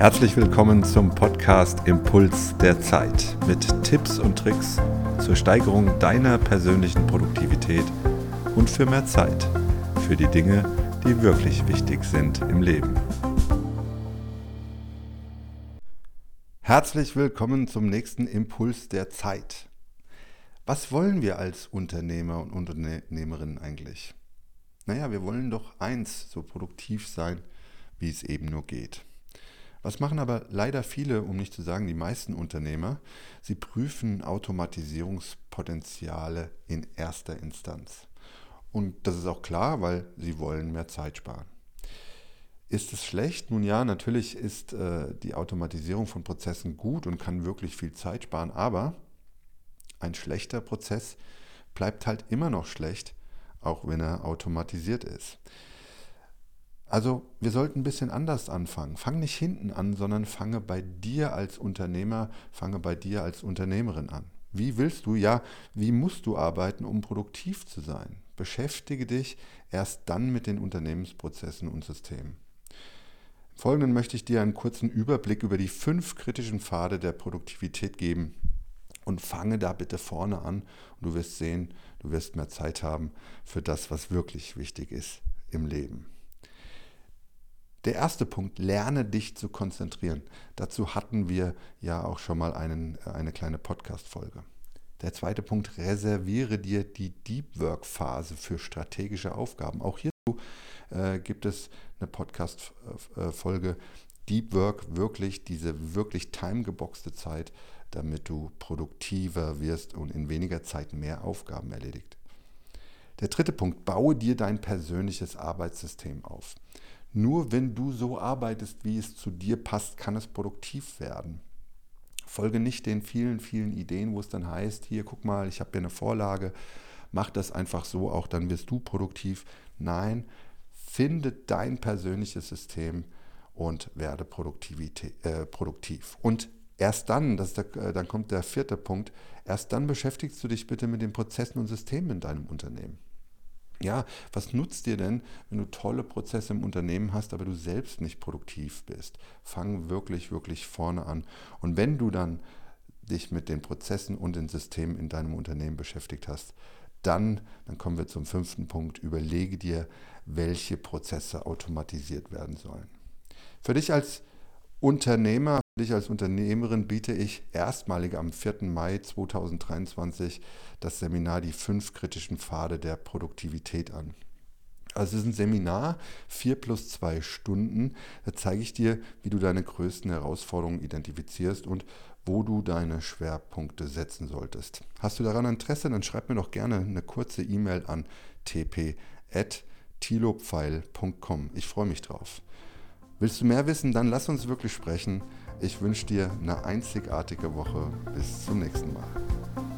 Herzlich willkommen zum Podcast Impuls der Zeit mit Tipps und Tricks zur Steigerung deiner persönlichen Produktivität und für mehr Zeit für die Dinge, die wirklich wichtig sind im Leben. Herzlich willkommen zum nächsten Impuls der Zeit. Was wollen wir als Unternehmer und Unternehmerinnen eigentlich? Naja, wir wollen doch eins, so produktiv sein, wie es eben nur geht. Was machen aber leider viele, um nicht zu sagen die meisten Unternehmer? Sie prüfen Automatisierungspotenziale in erster Instanz. Und das ist auch klar, weil sie wollen mehr Zeit sparen. Ist es schlecht? Nun ja, natürlich ist äh, die Automatisierung von Prozessen gut und kann wirklich viel Zeit sparen, aber ein schlechter Prozess bleibt halt immer noch schlecht, auch wenn er automatisiert ist. Also wir sollten ein bisschen anders anfangen. Fang nicht hinten an, sondern fange bei dir als Unternehmer, fange bei dir als Unternehmerin an. Wie willst du, ja, wie musst du arbeiten, um produktiv zu sein? Beschäftige dich erst dann mit den Unternehmensprozessen und Systemen. Im Folgenden möchte ich dir einen kurzen Überblick über die fünf kritischen Pfade der Produktivität geben. Und fange da bitte vorne an und du wirst sehen, du wirst mehr Zeit haben für das, was wirklich wichtig ist im Leben. Der erste Punkt, lerne dich zu konzentrieren. Dazu hatten wir ja auch schon mal einen, äh, eine kleine Podcast-Folge. Der zweite Punkt, reserviere dir die Deep Work-Phase für strategische Aufgaben. Auch hierzu äh, gibt es eine Podcast-Folge. Deep Work, wirklich diese wirklich timegeboxte Zeit, damit du produktiver wirst und in weniger Zeit mehr Aufgaben erledigt. Der dritte Punkt, baue dir dein persönliches Arbeitssystem auf. Nur wenn du so arbeitest, wie es zu dir passt, kann es produktiv werden. Folge nicht den vielen, vielen Ideen, wo es dann heißt, hier guck mal, ich habe hier eine Vorlage, mach das einfach so, auch dann wirst du produktiv. Nein, finde dein persönliches System und werde äh, produktiv. Und erst dann, das der, äh, dann kommt der vierte Punkt, erst dann beschäftigst du dich bitte mit den Prozessen und Systemen in deinem Unternehmen. Ja, was nutzt dir denn, wenn du tolle Prozesse im Unternehmen hast, aber du selbst nicht produktiv bist? Fang wirklich, wirklich vorne an. Und wenn du dann dich mit den Prozessen und den Systemen in deinem Unternehmen beschäftigt hast, dann, dann kommen wir zum fünften Punkt, überlege dir, welche Prozesse automatisiert werden sollen. Für dich als Unternehmer, dich als Unternehmerin biete ich erstmalig am 4. Mai 2023 das Seminar Die fünf kritischen Pfade der Produktivität an. Also es ist ein Seminar, vier plus zwei Stunden. Da zeige ich dir, wie du deine größten Herausforderungen identifizierst und wo du deine Schwerpunkte setzen solltest. Hast du daran Interesse, dann schreib mir doch gerne eine kurze E-Mail an tp.tilopfeil.com. Ich freue mich drauf. Willst du mehr wissen, dann lass uns wirklich sprechen. Ich wünsche dir eine einzigartige Woche. Bis zum nächsten Mal.